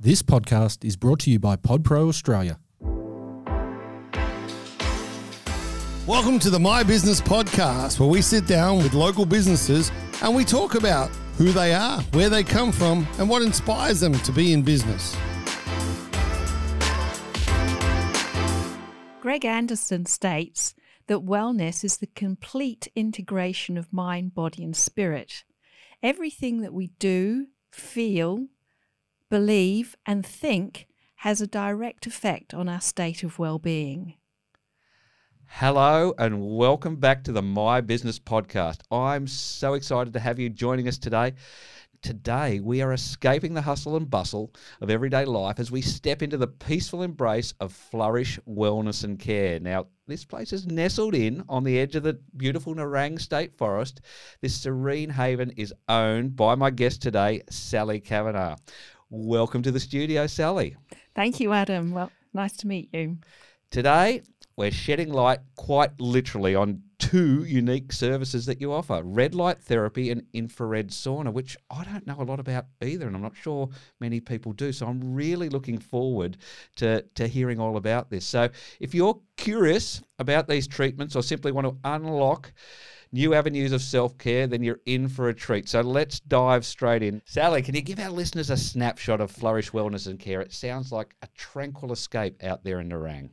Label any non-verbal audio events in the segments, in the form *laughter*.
This podcast is brought to you by PodPro Australia. Welcome to the My Business Podcast, where we sit down with local businesses and we talk about who they are, where they come from, and what inspires them to be in business. Greg Anderson states that wellness is the complete integration of mind, body, and spirit. Everything that we do, feel, believe, and think has a direct effect on our state of well being. Hello and welcome back to the My Business Podcast. I'm so excited to have you joining us today. Today, we are escaping the hustle and bustle of everyday life as we step into the peaceful embrace of Flourish Wellness and Care. Now, this place is nestled in on the edge of the beautiful Nerang State Forest. This serene haven is owned by my guest today, Sally Kavanagh. Welcome to the studio, Sally. Thank you, Adam. Well, nice to meet you. Today, we're shedding light quite literally on two unique services that you offer red light therapy and infrared sauna, which I don't know a lot about either, and I'm not sure many people do. So I'm really looking forward to, to hearing all about this. So if you're curious about these treatments or simply want to unlock new avenues of self care, then you're in for a treat. So let's dive straight in. Sally, can you give our listeners a snapshot of Flourish Wellness and Care? It sounds like a tranquil escape out there in Nerang.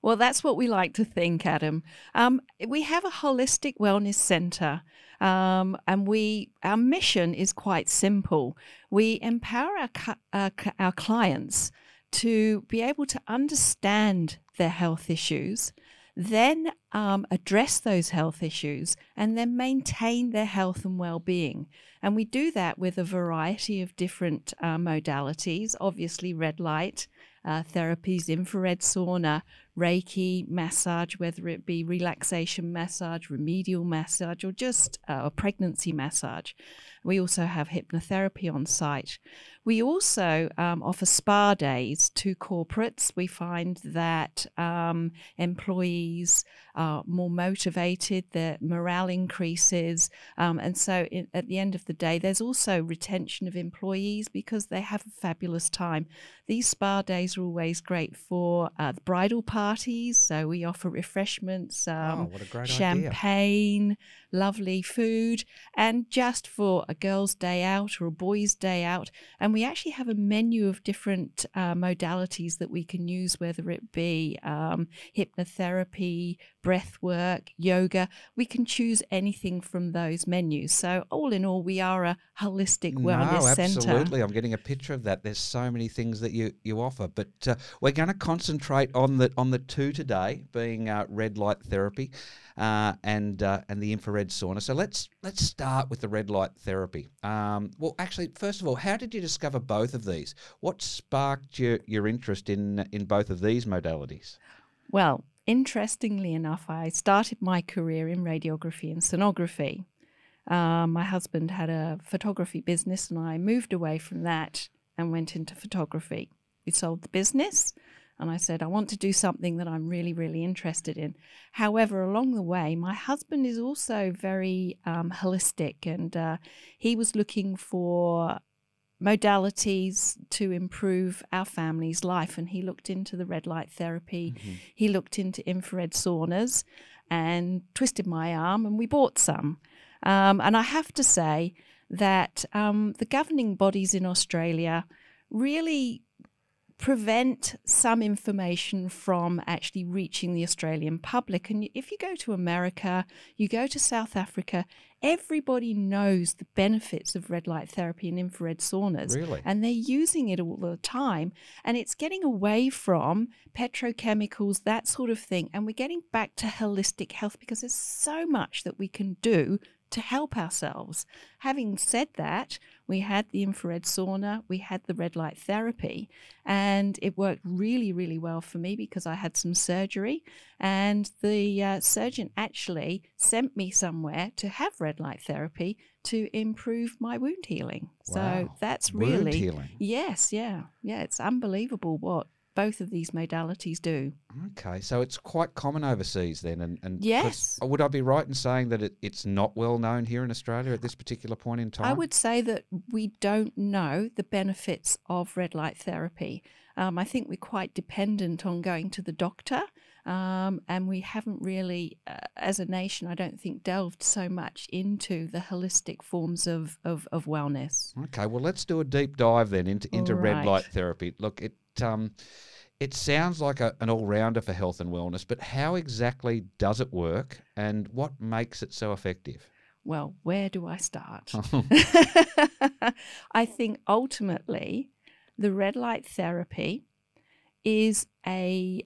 Well, that's what we like to think, Adam. Um, we have a holistic wellness center, um, and we our mission is quite simple. We empower our, our, our clients to be able to understand their health issues, then um, address those health issues, and then maintain their health and well-being. And we do that with a variety of different uh, modalities. Obviously, red light uh, therapies, infrared sauna, Reiki, massage, whether it be relaxation massage, remedial massage, or just uh, a pregnancy massage. We also have hypnotherapy on site. We also um, offer spa days to corporates. We find that um, employees are more motivated, their morale increases. Um, and so in, at the end of the day, there's also retention of employees because they have a fabulous time. These spa days are always great for uh, bridal parties. So we offer refreshments, oh, champagne, idea. Lovely food, and just for a girl's day out or a boy's day out. And we actually have a menu of different uh, modalities that we can use, whether it be um, hypnotherapy, breath work, yoga. We can choose anything from those menus. So, all in all, we are a holistic wellness no, centre. Absolutely. I'm getting a picture of that. There's so many things that you, you offer. But uh, we're going to concentrate on the, on the two today, being uh, red light therapy. Uh, and uh, and the infrared sauna. So let's let's start with the red light therapy. Um, well, actually, first of all, how did you discover both of these? What sparked your, your interest in in both of these modalities? Well, interestingly enough, I started my career in radiography and sonography. Um, my husband had a photography business, and I moved away from that and went into photography. We sold the business and I said, I want to do something that I'm really, really interested in. However, along the way, my husband is also very um, holistic and uh, he was looking for modalities to improve our family's life. And he looked into the red light therapy, mm-hmm. he looked into infrared saunas and twisted my arm, and we bought some. Um, and I have to say that um, the governing bodies in Australia really prevent some information from actually reaching the Australian public. And if you go to America, you go to South Africa, everybody knows the benefits of red light therapy and infrared saunas. Really? And they're using it all the time. And it's getting away from petrochemicals, that sort of thing. And we're getting back to holistic health because there's so much that we can do to help ourselves. Having said that, we had the infrared sauna, we had the red light therapy, and it worked really, really well for me because I had some surgery. And the uh, surgeon actually sent me somewhere to have red light therapy to improve my wound healing. Wow. So that's wound really, healing. yes, yeah, yeah, it's unbelievable what both of these modalities do. Okay, so it's quite common overseas then, and, and Yes. would I be right in saying that it, it's not well known here in Australia at this particular point in time? I would say that we don't know the benefits of red light therapy. Um, I think we're quite dependent on going to the doctor, um, and we haven't really, uh, as a nation, I don't think, delved so much into the holistic forms of, of, of wellness. Okay, well, let's do a deep dive then into into red light therapy. Look, it um, it sounds like a, an all rounder for health and wellness, but how exactly does it work, and what makes it so effective? Well, where do I start? *laughs* I think ultimately the red light therapy is a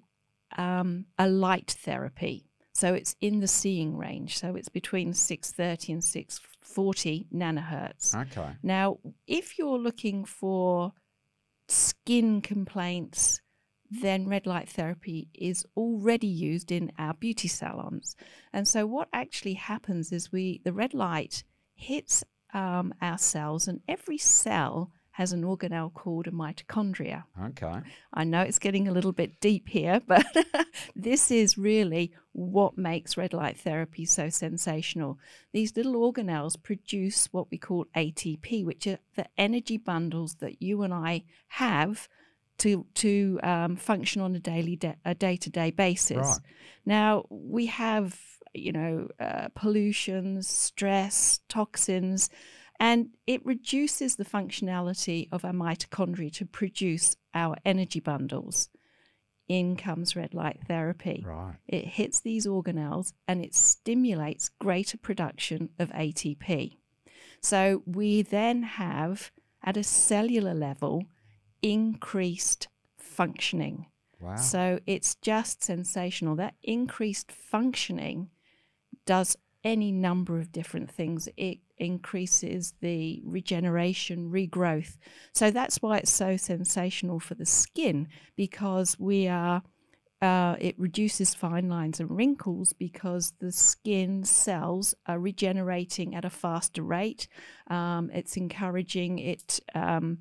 um, a light therapy. So it's in the seeing range. So it's between 630 and 640 nanohertz. Okay, Now, if you're looking for skin complaints, then red light therapy is already used in our beauty salons. And so, what actually happens is we the red light hits um, our cells, and every cell has an organelle called a mitochondria. okay, I know it's getting a little bit deep here, *laughs* but this is really what makes red light therapy so sensational. These little organelles produce what we call ATP, which are the energy bundles that you and I have to to um, function on a daily da- a day to day basis. Right. Now we have you know uh, pollutions, stress, toxins. And it reduces the functionality of our mitochondria to produce our energy bundles. In comes red light therapy. right, It hits these organelles and it stimulates greater production of ATP. So we then have, at a cellular level, increased functioning. wow, So it's just sensational. That increased functioning does any number of different things. It increases the regeneration, regrowth. So that's why it's so sensational for the skin because we are. Uh, it reduces fine lines and wrinkles because the skin cells are regenerating at a faster rate. Um, it's encouraging it um,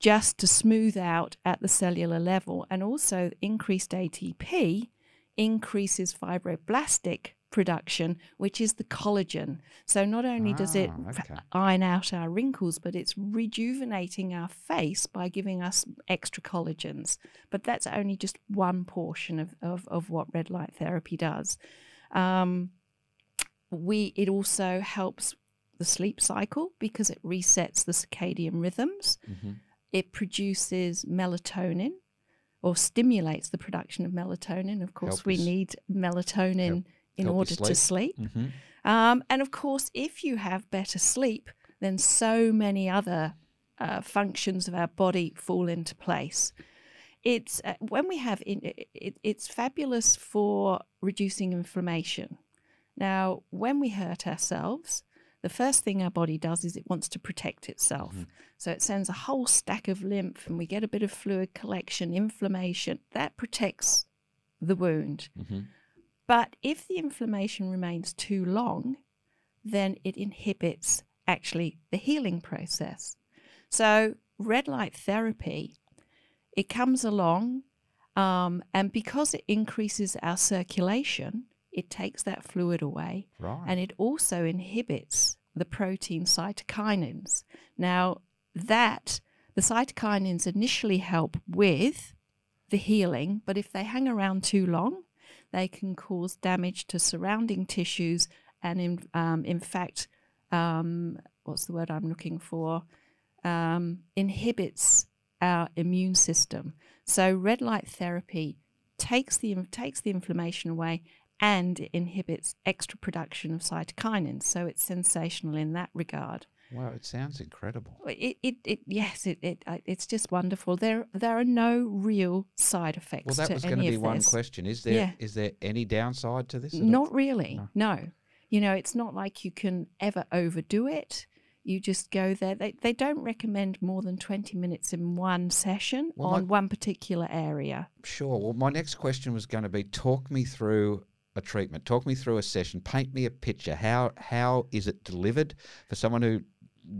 just to smooth out at the cellular level, and also increased ATP increases fibroblastic production, which is the collagen. So not only does it Ah, okay. iron out our wrinkles, but it's rejuvenating our face by giving us extra collagens. But that's only just one portion of, of, of what red light therapy does. Um, we it also helps the sleep cycle because it resets the circadian rhythms. Mhm. It produces melatonin or stimulates the production of melatonin. Of course, we need melatonin help- in help order to sleep. Mhm. Um, and of course, if you have better sleep, then so many other uh, functions of our body fall into place. It's uh, when we have in, it, it, it's fabulous for reducing inflammation. Now, when we hurt ourselves, the first thing our body does is it wants to protect itself. So it sends a whole stack of lymph, and we get a bit of fluid collection, inflammation. That protects the wound. Mhm. But if the inflammation remains too long, then it inhibits actually the healing process. So, red light therapy, it comes along, um, and because it increases our circulation, it takes that fluid away Right. and it also inhibits the protein cytokinins. Now, that the cytokinins initially help with the healing, but if they hang around too long, they can cause damage to surrounding tissues and, in, um, in fact, um, what's the word I'm looking for? Um, inhibits our immune system. So, red light therapy takes the takes the inflammation away and it inhibits extra production of cytokinins. So it's sensational in that regard. Wow, it sounds incredible. It, it, it yes, it, it, it's just wonderful. There, there are no real side effects. Well, that was going to be one this. question. Is there is Yeah. there any downside to this? at all? Not really. No. No. You know, it's not like you can ever overdo it. You just go there. They, they don't recommend more than 20 minutes in one session Well, on my- one particular area. Sure. Well, my next question was going to be: talk me through a treatment. Talk me through a session. Paint me a picture. How how is it delivered for someone who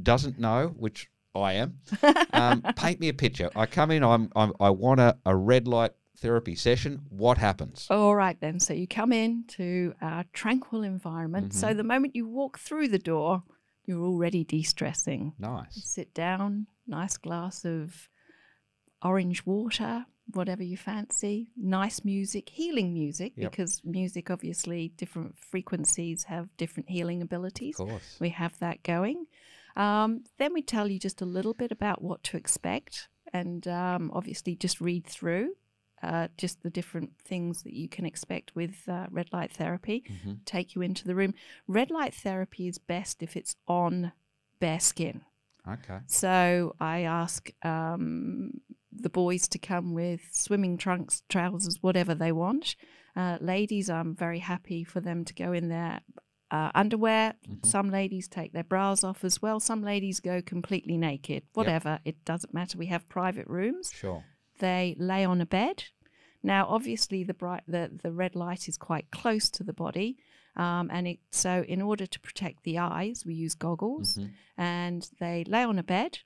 doesn't know? Which I am. *laughs* Um, paint me a picture. I come in. I'm. I'm I want a, a red light therapy session. What happens? All right, then. So you come in to a tranquil environment. So the moment you walk through the door, you're already de stressing. Nice. Sit down, nice glass of orange water, whatever you fancy, nice music, healing music, Yep. because music, obviously, different frequencies have different healing abilities. Of course. We have that going. Um, then we tell you just a little bit about what to expect, and um, obviously just read through uh, just the different things that you can expect with uh, red light therapy. Mm-hmm. Take you into the room. Red light therapy is best if it's on bare skin. Okay. So I ask um, the boys to come with swimming trunks, trousers, whatever they want. Uh, ladies, I'm very happy for them to go in their uh, underwear. Some ladies take their bras off as well. Some ladies go completely naked. Whatever, it doesn't matter. We have private rooms. Sure. They lay on a bed. Now, obviously, the bright the, the red light is quite close to the body, um, and it, so in order to protect the eyes, we use goggles, and they lay on a bed.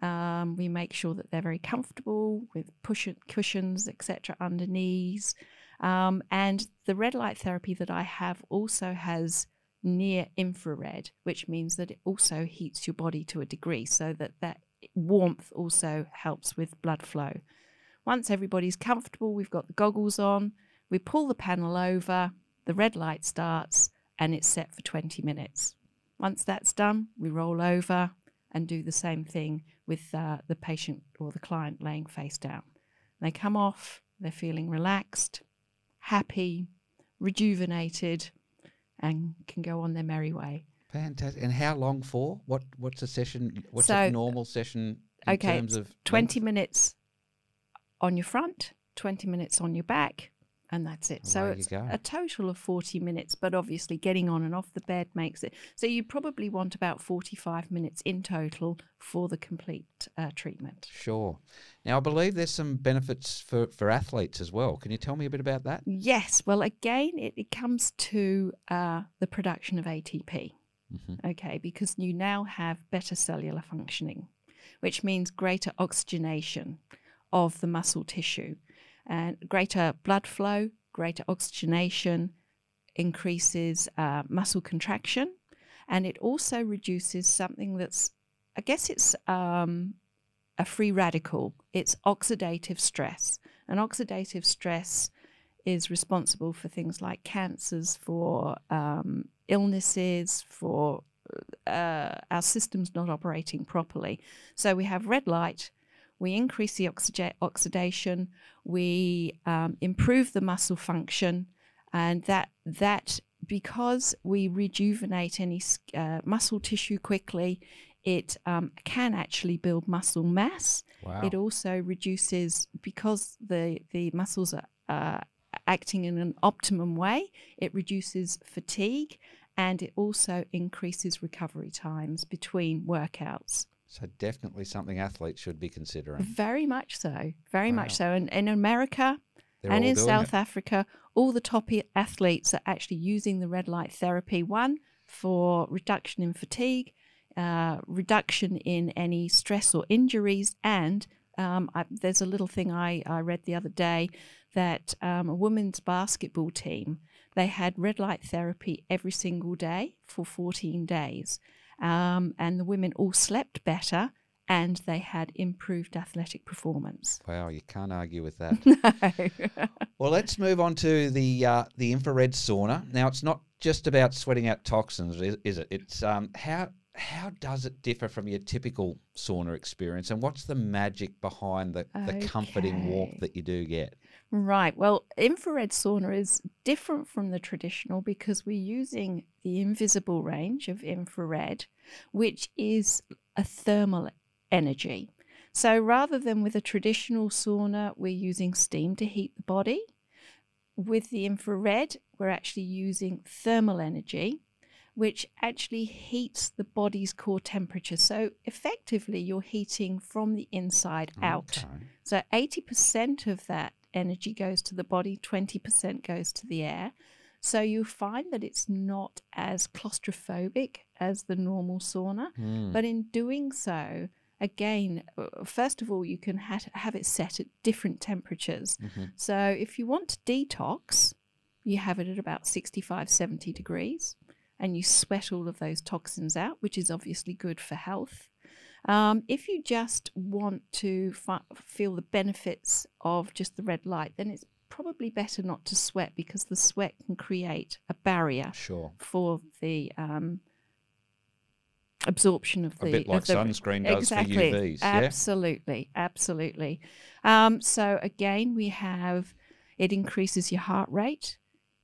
Um, we make sure that they're very comfortable with push- cushions, etc., under knees. Um, and the red light therapy that I have also has near infrared, which means that it also heats your body to a degree, so that that warmth also helps with blood flow. Once everybody's comfortable, we've got the goggles on, we pull the panel over, the red light starts, and it's set for 20 minutes. Once that's done, we roll over and do the same thing with uh, the patient or the client laying face down. They come off, they're feeling relaxed, happy, rejuvenated, and can go on their merry way. Fantastic. And how long for? What What's a session? What's So- a normal session in okay, terms of 20 minutes on your front, 20 minutes on your back, and that's it. so it's a total of 40 minutes, but obviously getting on and off the bed makes it. So you probably want about 45 minutes in total for the complete uh, treatment. Sure. Now, I believe there's some benefits for, for athletes as well. Can you tell me a bit about that? Yes, well, again, it, it comes to uh, the production of ATP. Okay, because you now have better cellular functioning, which means greater oxygenation of the muscle tissue and greater blood flow, greater oxygenation increases uh, muscle contraction, and it also reduces something that's, I guess it's um, a free radical. It's oxidative stress. And oxidative stress is responsible for things like cancers, for um, illnesses, for uh, our systems not operating properly. So we have red light, we increase the oxyge- oxidation, we um, improve the muscle function, and that that because we rejuvenate any uh, muscle tissue quickly, it um, can actually build muscle mass. Wow. It also reduces because the the muscles are uh, acting in an optimum way. It reduces fatigue, and it also increases recovery times between workouts. So definitely something athletes should be considering. Very much so. Very Wow. much so. And in America They're and in South it. Africa, all the top athletes are actually using the red light therapy. One for reduction in fatigue, uh, reduction in any stress or injuries, and um, I, there's a little thing I, I read the other day that um, a women's basketball team they had red light therapy every single day for 14 days, um, and the women all slept better and they had improved athletic performance. Wow, you can't argue with that. *laughs* no. *laughs* well, let's move on to the uh, the infrared sauna. Now, it's not just about sweating out toxins, is, is it? It's um, how how does it differ from your typical sauna experience, and what's the magic behind the, the comforting warmth that you do get? Right. Well, infrared sauna is different from the traditional because we're using the invisible range of infrared, which is a thermal energy. So rather than with a traditional sauna, we're using steam to heat the body. With the infrared, we're actually using thermal energy, which actually heats the body's core temperature. So effectively, you're heating from the inside out. Okay. So 80% of that energy goes to the body, 20% goes to the air. So you find that it's not as claustrophobic as the normal sauna, Mm. but in doing so, again, uh, first of all, you can ha- have it set at different temperatures. Mhm. So if you want to detox, you have it at about 65, 70 degrees, and you sweat all of those toxins out, which is obviously good for health. Um, if you just want to fi- feel the benefits of just the red light, then it's probably better not to sweat because the sweat can create a barrier Sure. for the um, absorption of the A bit like the, sunscreen does exactly. for UVs. Yeah. Absolutely, absolutely. Um, so again, we have it increases your heart rate,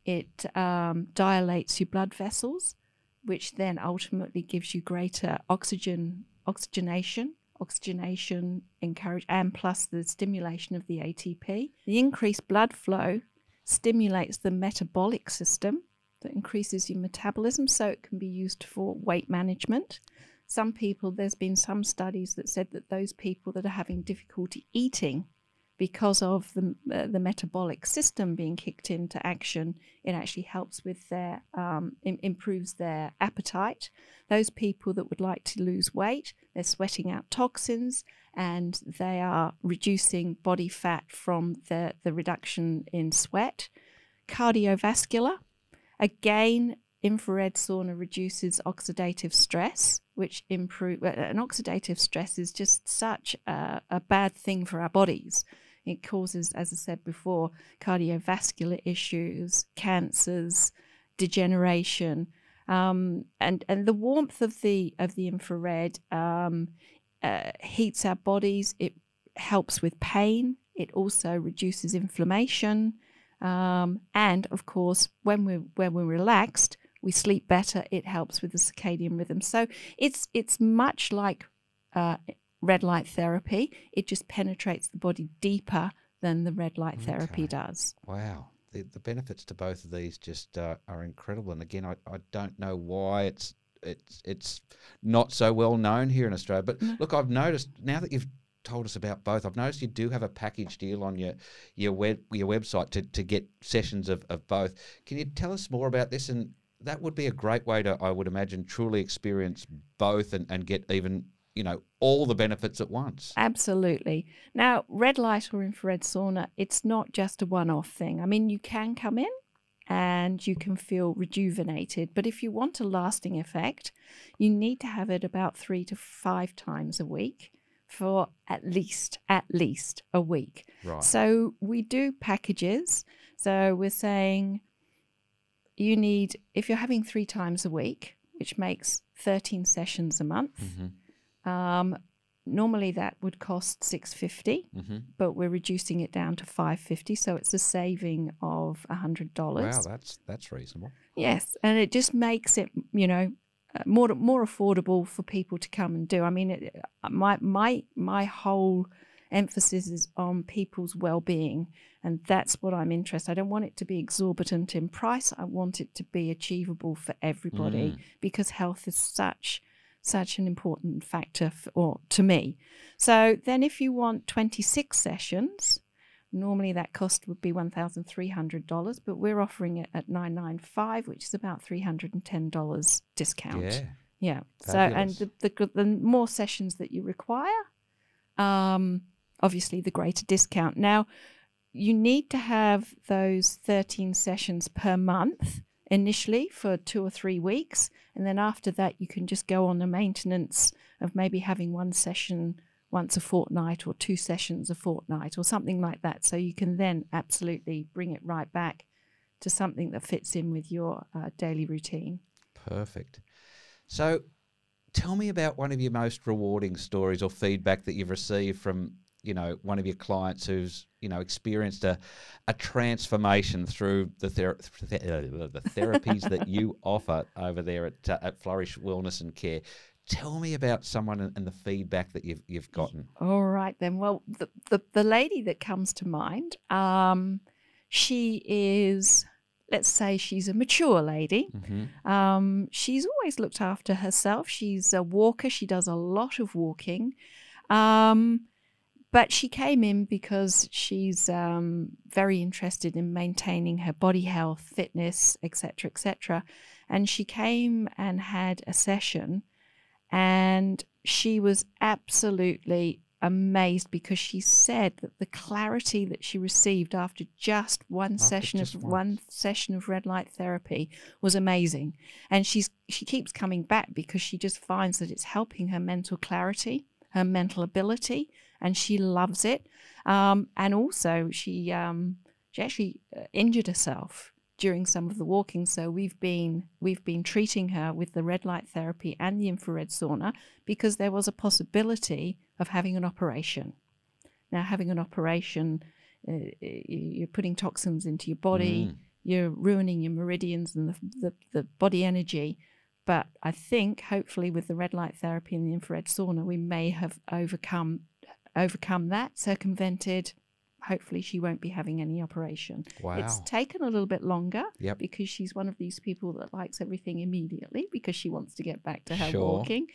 it um, dilates your blood vessels, which then ultimately gives you greater oxygen oxygenation. Oxygenation encourage and plus the stimulation of the ATP. The increased blood flow stimulates the metabolic system that increases your metabolism so it can be used for weight management. Some people, there's been some studies that said that those people that are having difficulty eating because of the, uh, the metabolic system being kicked into action, it actually helps with their, um, im- improves their appetite. Those people that would like to lose weight, they're sweating out toxins and they are reducing body fat from the, the reduction in sweat. Cardiovascular, Again, infrared sauna reduces oxidative stress, which improve. uh, And oxidative stress is just such a, a bad thing for our bodies. It causes, as I said before, cardiovascular issues, cancers, degeneration, um, and and the warmth of the of the infrared um, uh, heats our bodies. It helps with pain. It also reduces inflammation. Um, and of course, when we're when we're relaxed, we sleep better. It helps with the circadian rhythm. So it's it's much like uh, red light therapy. It just penetrates the body deeper than the red light therapy does. Wow. The, the benefits to both of these just uh, are incredible. And again, I, I don't know why it's it's it's not so well known here in Australia. But look, I've noticed now that you've told us about both, I've noticed you do have a package deal on your your web your website to, to get sessions of, of both. Can you tell us more about this? And that would be a great way to, I would imagine, truly experience both and, and get even, you know, all the benefits at once. Absolutely. Now, red light or infrared sauna, it's not just a one off thing. I mean, you can come in and you can feel rejuvenated, but if you want a lasting effect, you need to have it about three to five times a week for at least, at least a week. Right. So we do packages. So we're saying you need, if you're having three times a week, which makes 13 sessions a month, Mm-hmm. Um, normally that would cost 650 Mm-hmm. but we're reducing it down to 550 so it's a saving of $100 Wow, that's that's reasonable. yes and it just makes it you know uh, more more affordable for people to come and do i mean it, uh, my my my whole emphasis is on people's well-being and that's what i'm interested i don't want it to be exorbitant in price i want it to be achievable for everybody Mm. because health is such such an important factor for, or to me so then if you want 26 sessions normally that cost would be $1300 but we're offering it at 995 which is about $310 discount Yeah. yeah. So, and the, the the more sessions that you require, um, obviously the greater discount. Now, you need to have those thirteen sessions per month initially for two or three weeks, and then after that, you can just go on the maintenance of maybe having one session once a fortnight or two sessions a fortnight or something like that. So you can then absolutely bring it right back to something that fits in with your uh, daily routine. Perfect. So, tell me about one of your most rewarding stories or feedback that you've received from, you know, one of your clients who's, you know, experienced a, a transformation through the, ther- uh, the therapies that you *laughs* offer over there at, uh, at Flourish Wellness and Care. Tell me about someone and, and the feedback that you've you've gotten. All right then. Well, the the, the lady that comes to mind, um, she is, let's say, she's a mature lady. Mm-hmm. Um, she's always looked after herself. She's a walker. She does a lot of walking, um, but she came in because she's um, very interested in maintaining her body health, fitness, etc., etc. And she came and had a session, and she was absolutely amazed because she said that the clarity that she received after just one After session just of one. one session of red light therapy was amazing and she's she keeps coming back because she just finds that it's helping her mental clarity her mental ability and she loves it. Um, and also she um, she actually uh, injured herself during some of the walking. So we've been we've been treating her with the red light therapy and the infrared sauna because there was a possibility of having an operation. Now having an operation uh, you're putting toxins into your body Mm. you're ruining your meridians and the, the, the body energy. But i think hopefully with the red light therapy and the infrared sauna we may have overcome overcome that circumvented hopefully she won't be having any operation Wow. it's taken a little bit longer Yep. because she's one of these people that likes everything immediately because she wants to get back to her Sure. walking.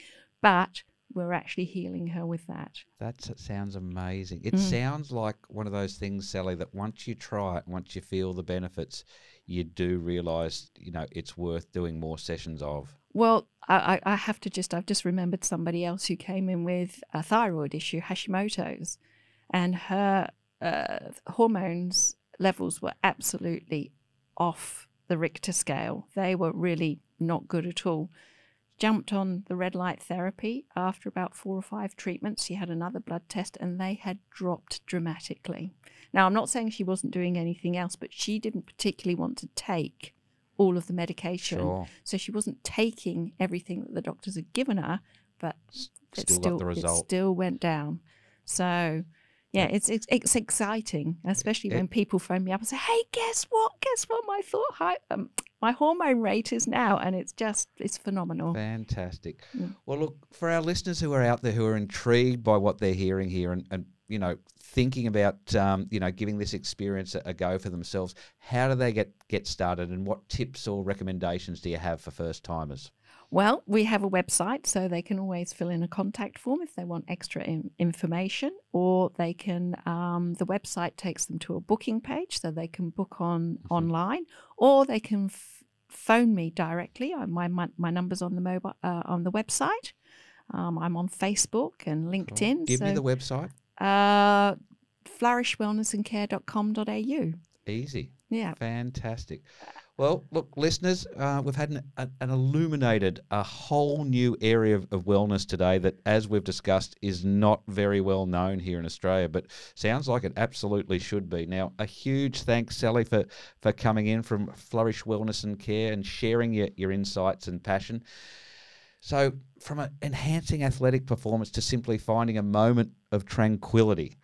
But we're actually healing her with that. That sounds amazing. It Mm. sounds like one of those things, Sally, that once you try it, once you feel the benefits, you do realize, you know, it's worth doing more sessions of. Well, I, I have to just, I've just remembered somebody else who came in with a thyroid issue, Hashimoto's, and her uh, hormones levels were absolutely off the Richter scale. They were really not good at all. Jumped on the red light therapy. After about four or five treatments, she had another blood test and they had dropped dramatically. Now, I'm not saying she wasn't doing anything else, but she didn't particularly want to take all of the medication. Sure. So she wasn't taking everything that the doctors had given her, but it Still it still went down. So yeah, it's it's, it's exciting, especially It- when people phone me up and say, "Hey, guess what? Guess what? My thought high, um, my hormone rate is now," and it's just it's phenomenal. Fantastic. Mm. Well, look, for our listeners who are out there who are intrigued by what they're hearing here and, and you know, thinking about, um, you know, giving this experience a, a go for themselves, how do they get, get started and what tips or recommendations do you have for first timers? Well, we have a website, so they can always fill in a contact form if they want extra in- information, or they can. Um, the website takes them to a booking page, so they can book on online, or they can f- phone me directly. My, my my number's on the mobile uh, on the website. Um, I'm on Facebook and LinkedIn. Give so, me the website. Uh, flourishwellnessandcare.com.au. Easy. Yeah. Fantastic. Well, look, listeners, uh, we've had an, an illuminated a whole new area of, of wellness today that, as we've discussed, is not very well known here in Australia, but sounds like it absolutely should be. Now, a huge thanks, Sally, for, for coming in from Flourish Wellness and Care and sharing your, your insights and passion. So, from enhancing athletic performance to simply finding a moment of tranquility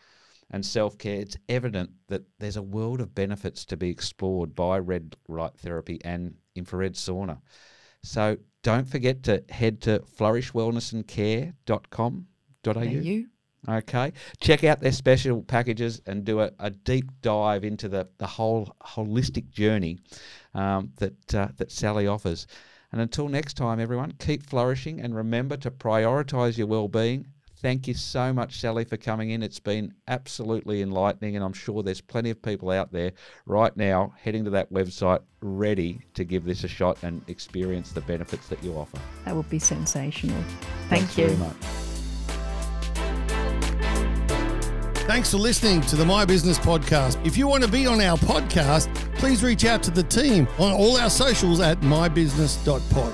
and self care, it's evident that there's a world of benefits to be explored by red light therapy and infrared sauna. So don't forget to head to flourishwellnessandcare.com.au. You. Okay. Check out their special packages and do a, a deep dive into the, the whole holistic journey um, that, uh, that Sally offers. And until next time, everyone, keep flourishing and remember to prioritize your well being. Thank you so much, Sally, for coming in. It's been absolutely enlightening, and I'm sure there's plenty of people out there right now heading to that website ready to give this a shot and experience the benefits that you offer. That would be sensational. Thank Thanks you. very much. Thanks for listening to the My Business Podcast. If you want to be on our podcast, please reach out to the team on all our socials at mybusiness.pod.